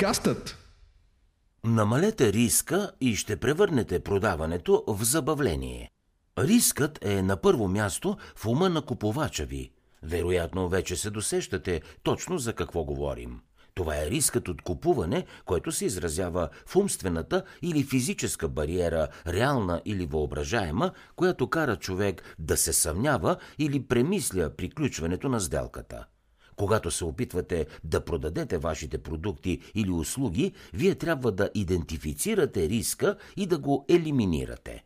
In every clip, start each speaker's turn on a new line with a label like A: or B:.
A: Подкастът
B: Намалете риска и ще превърнете продаването в забавление. Рискът е на първо място в ума на купувача ви. Вероятно вече се досещате точно за какво говорим. Това е рискът от купуване, който се изразява в умствената или физическа бариера, реална или въображаема, която кара човек да се съмнява или премисля приключването на сделката. Когато се опитвате да продадете вашите продукти или услуги, вие трябва да идентифицирате риска и да го елиминирате.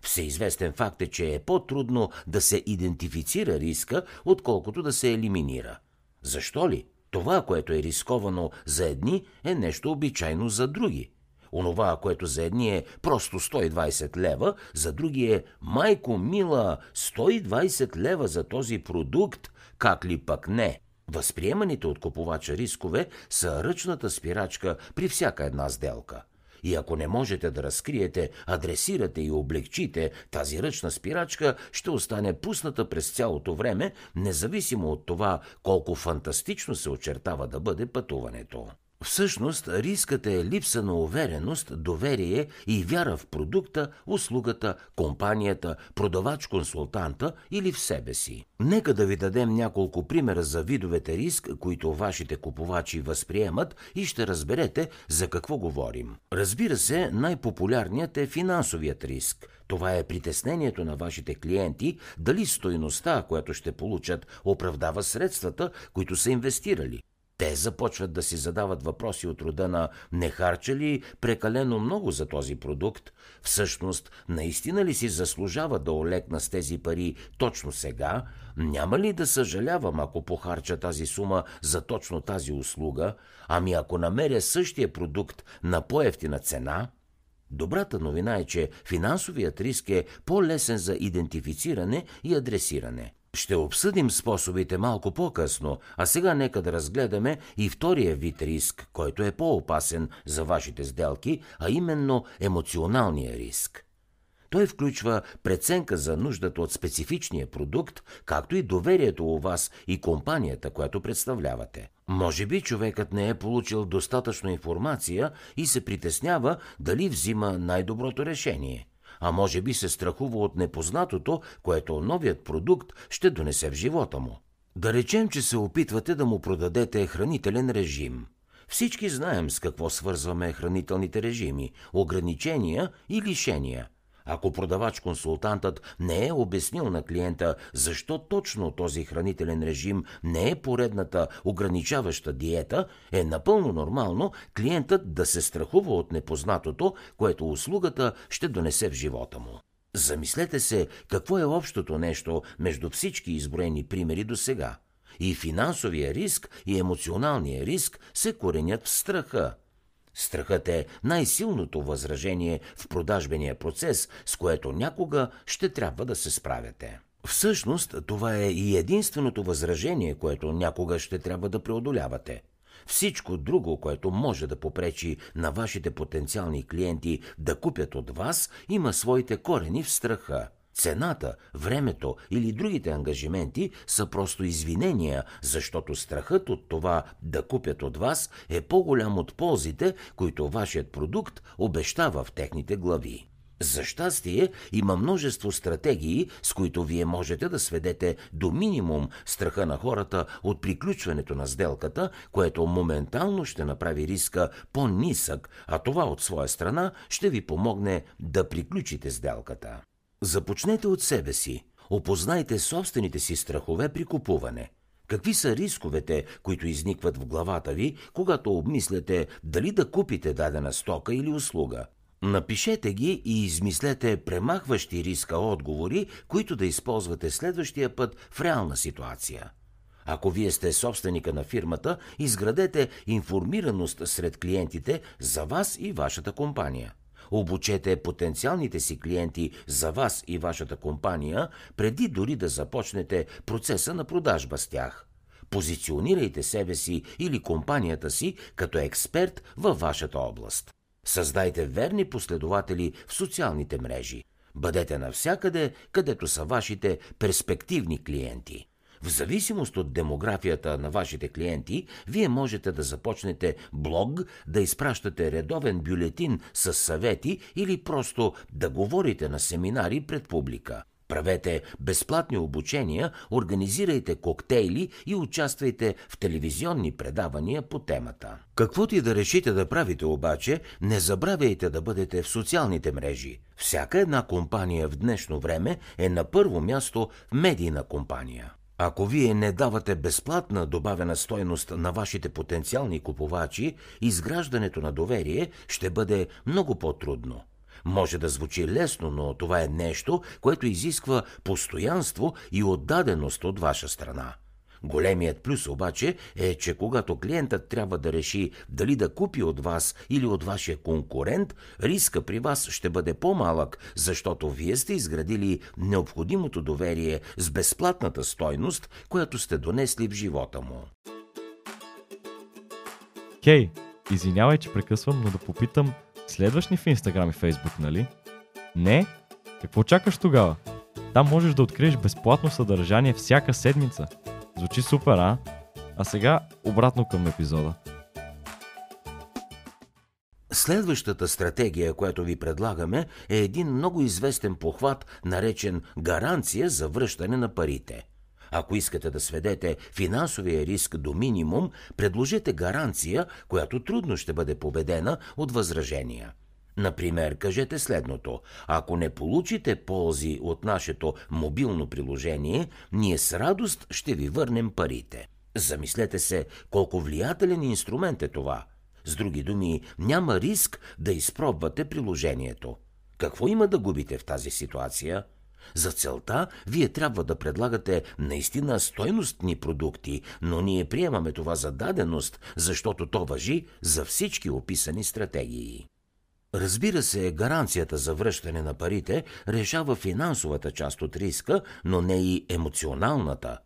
B: Всеизвестен факт е, че е по-трудно да се идентифицира риска, отколкото да се елиминира. Защо ли? Това, което е рисковано за едни, е нещо обичайно за други. Онова, което за едни е просто 120 лева, за други е майко мила 120 лева за този продукт, как ли пък не. Възприеманите от купувача рискове са ръчната спирачка при всяка една сделка. И ако не можете да разкриете, адресирате и облегчите тази ръчна спирачка, ще остане пусната през цялото време, независимо от това колко фантастично се очертава да бъде пътуването. Всъщност, рискът е липса на увереност, доверие и вяра в продукта, услугата, компанията, продавач-консултанта или в себе си. Нека да ви дадем няколко примера за видовете риск, които вашите купувачи възприемат и ще разберете за какво говорим. Разбира се, най-популярният е финансовият риск. Това е притеснението на вашите клиенти дали стойността, която ще получат, оправдава средствата, които са инвестирали. Те започват да си задават въпроси от рода на не харча ли прекалено много за този продукт? Всъщност, наистина ли си заслужава да олекна с тези пари точно сега? Няма ли да съжалявам, ако похарча тази сума за точно тази услуга? Ами ако намеря същия продукт на по-ефтина цена? Добрата новина е, че финансовият риск е по-лесен за идентифициране и адресиране. Ще обсъдим способите малко по-късно, а сега нека да разгледаме и втория вид риск, който е по-опасен за вашите сделки, а именно емоционалния риск. Той включва преценка за нуждата от специфичния продукт, както и доверието у вас и компанията, която представлявате. Може би човекът не е получил достатъчно информация и се притеснява дали взима най-доброто решение – а може би се страхува от непознатото, което новият продукт ще донесе в живота му. Да речем, че се опитвате да му продадете хранителен режим. Всички знаем с какво свързваме хранителните режими – ограничения и лишения – ако продавач-консултантът не е обяснил на клиента защо точно този хранителен режим не е поредната ограничаваща диета, е напълно нормално клиентът да се страхува от непознатото, което услугата ще донесе в живота му. Замислете се какво е общото нещо между всички изброени примери до сега. И финансовия риск, и емоционалния риск се коренят в страха – Страхът е най-силното възражение в продажбения процес, с което някога ще трябва да се справяте. Всъщност, това е и единственото възражение, което някога ще трябва да преодолявате. Всичко друго, което може да попречи на вашите потенциални клиенти да купят от вас, има своите корени в страха – Цената, времето или другите ангажименти са просто извинения, защото страхът от това да купят от вас е по-голям от ползите, които вашият продукт обещава в техните глави. За щастие има множество стратегии, с които вие можете да сведете до минимум страха на хората от приключването на сделката, което моментално ще направи риска по-нисък, а това от своя страна ще ви помогне да приключите сделката. Започнете от себе си. Опознайте собствените си страхове при купуване. Какви са рисковете, които изникват в главата ви, когато обмисляте дали да купите дадена стока или услуга? Напишете ги и измислете премахващи риска отговори, които да използвате следващия път в реална ситуация. Ако вие сте собственика на фирмата, изградете информираност сред клиентите за вас и вашата компания – Обучете потенциалните си клиенти за вас и вашата компания, преди дори да започнете процеса на продажба с тях. Позиционирайте себе си или компанията си като експерт във вашата област. Създайте верни последователи в социалните мрежи. Бъдете навсякъде, където са вашите перспективни клиенти. В зависимост от демографията на вашите клиенти, вие можете да започнете блог, да изпращате редовен бюлетин с съвети или просто да говорите на семинари пред публика. Правете безплатни обучения, организирайте коктейли и участвайте в телевизионни предавания по темата. Каквото и да решите да правите обаче, не забравяйте да бъдете в социалните мрежи. Всяка една компания в днешно време е на първо място медийна компания. Ако вие не давате безплатна добавена стойност на вашите потенциални купувачи, изграждането на доверие ще бъде много по-трудно. Може да звучи лесно, но това е нещо, което изисква постоянство и отдаденост от ваша страна. Големият плюс обаче е, че когато клиентът трябва да реши дали да купи от вас или от вашия конкурент, риска при вас ще бъде по-малък, защото вие сте изградили необходимото доверие с безплатната стойност, която сте донесли в живота му.
A: Хей, okay, извинявай, че прекъсвам, но да попитам, следваш ни в Инстаграм и Фейсбук, нали? Не? Какво чакаш тогава? Там можеш да откриеш безплатно съдържание всяка седмица – Звучи супер, а? А сега обратно към епизода.
B: Следващата стратегия, която ви предлагаме, е един много известен похват, наречен гаранция за връщане на парите. Ако искате да сведете финансовия риск до минимум, предложете гаранция, която трудно ще бъде победена от възражения. Например, кажете следното. Ако не получите ползи от нашето мобилно приложение, ние с радост ще ви върнем парите. Замислете се колко влиятелен инструмент е това. С други думи, няма риск да изпробвате приложението. Какво има да губите в тази ситуация? За целта вие трябва да предлагате наистина стойностни продукти, но ние приемаме това за даденост, защото то въжи за всички описани стратегии. Разбира се, гаранцията за връщане на парите решава финансовата част от риска, но не и емоционалната.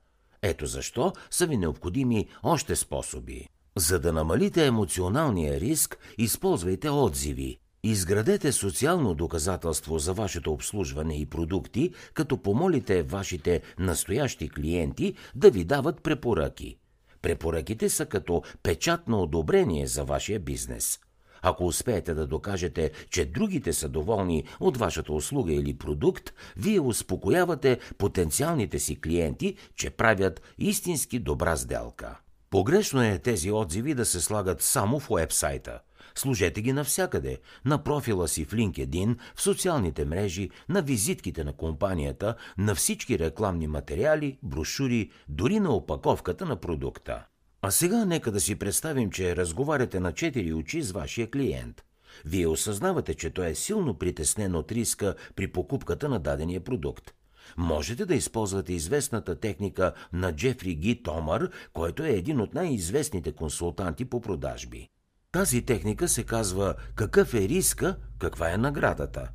B: Ето защо са ви необходими още способи. За да намалите емоционалния риск, използвайте отзиви. Изградете социално доказателство за вашето обслужване и продукти, като помолите вашите настоящи клиенти да ви дават препоръки. Препоръките са като печатно одобрение за вашия бизнес – ако успеете да докажете, че другите са доволни от вашата услуга или продукт, вие успокоявате потенциалните си клиенти, че правят истински добра сделка. Погрешно е тези отзиви да се слагат само в уебсайта. Служете ги навсякъде. На профила си в LinkedIn, в социалните мрежи, на визитките на компанията, на всички рекламни материали, брошури, дори на опаковката на продукта. А сега нека да си представим, че разговаряте на четири очи с вашия клиент. Вие осъзнавате, че той е силно притеснен от риска при покупката на дадения продукт. Можете да използвате известната техника на Джефри Ги Томър, който е един от най-известните консултанти по продажби. Тази техника се казва какъв е риска, каква е наградата.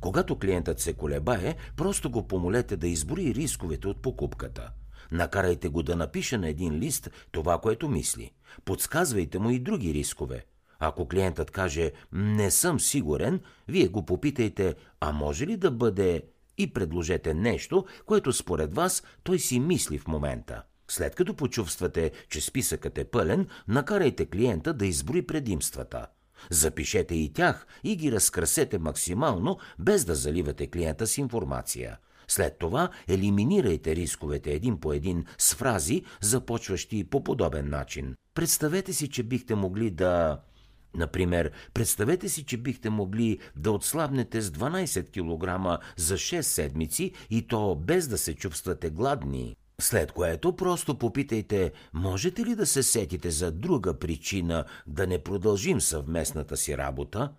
B: Когато клиентът се колебае, просто го помолете да избори рисковете от покупката – Накарайте го да напише на един лист това, което мисли. Подсказвайте му и други рискове. Ако клиентът каже «не съм сигурен», вие го попитайте «а може ли да бъде» и предложете нещо, което според вас той си мисли в момента. След като почувствате, че списъкът е пълен, накарайте клиента да изброи предимствата. Запишете и тях и ги разкрасете максимално, без да заливате клиента с информация. След това елиминирайте рисковете един по един с фрази, започващи по подобен начин. Представете си, че бихте могли да... Например, представете си, че бихте могли да отслабнете с 12 кг за 6 седмици и то без да се чувствате гладни. След което просто попитайте, можете ли да се сетите за друга причина да не продължим съвместната си работа?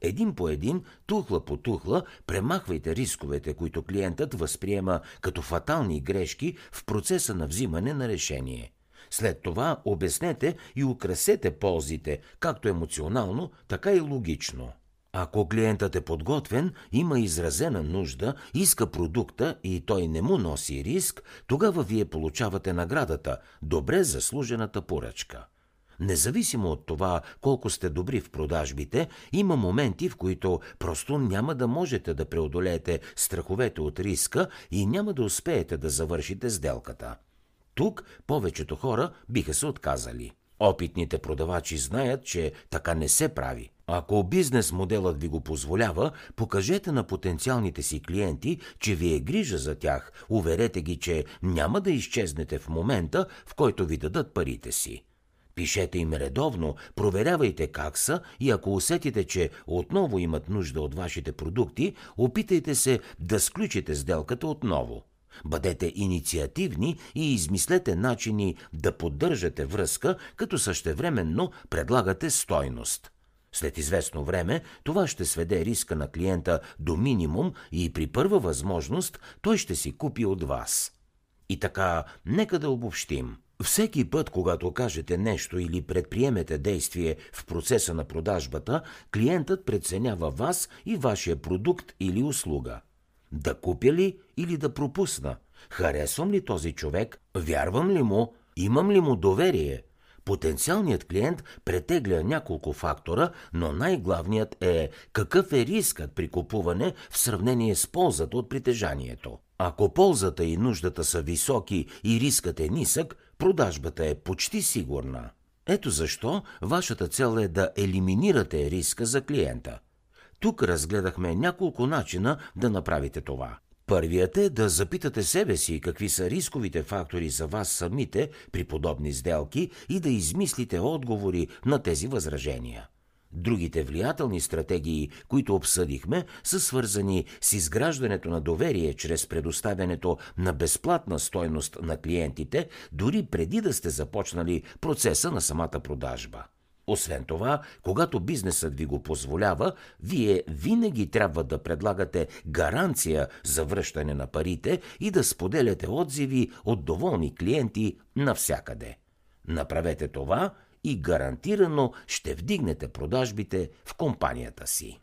B: Един по един, тухла по тухла, премахвайте рисковете, които клиентът възприема като фатални грешки в процеса на взимане на решение. След това обяснете и украсете ползите, както емоционално, така и логично. Ако клиентът е подготвен, има изразена нужда, иска продукта и той не му носи риск, тогава вие получавате наградата – добре заслужената поръчка. Независимо от това колко сте добри в продажбите, има моменти, в които просто няма да можете да преодолеете страховете от риска и няма да успеете да завършите сделката. Тук повечето хора биха се отказали. Опитните продавачи знаят, че така не се прави. Ако бизнес моделът ви го позволява, покажете на потенциалните си клиенти, че ви е грижа за тях. Уверете ги, че няма да изчезнете в момента, в който ви дадат парите си. Пишете им редовно, проверявайте как са и ако усетите, че отново имат нужда от вашите продукти, опитайте се да сключите сделката отново. Бъдете инициативни и измислете начини да поддържате връзка, като същевременно предлагате стойност. След известно време това ще сведе риска на клиента до минимум и при първа възможност той ще си купи от вас. И така, нека да обобщим. Всеки път, когато кажете нещо или предприемете действие в процеса на продажбата, клиентът преценява вас и вашия продукт или услуга. Да купя ли или да пропусна? Харесвам ли този човек? Вярвам ли му? Имам ли му доверие? Потенциалният клиент претегля няколко фактора, но най-главният е какъв е рискът при купуване в сравнение с ползата от притежанието. Ако ползата и нуждата са високи и рискът е нисък, продажбата е почти сигурна. Ето защо вашата цел е да елиминирате риска за клиента. Тук разгледахме няколко начина да направите това. Първият е да запитате себе си какви са рисковите фактори за вас самите при подобни сделки и да измислите отговори на тези възражения. Другите влиятелни стратегии, които обсъдихме, са свързани с изграждането на доверие чрез предоставянето на безплатна стойност на клиентите, дори преди да сте започнали процеса на самата продажба. Освен това, когато бизнесът ви го позволява, вие винаги трябва да предлагате гаранция за връщане на парите и да споделяте отзиви от доволни клиенти навсякъде. Направете това и гарантирано ще вдигнете продажбите в компанията си.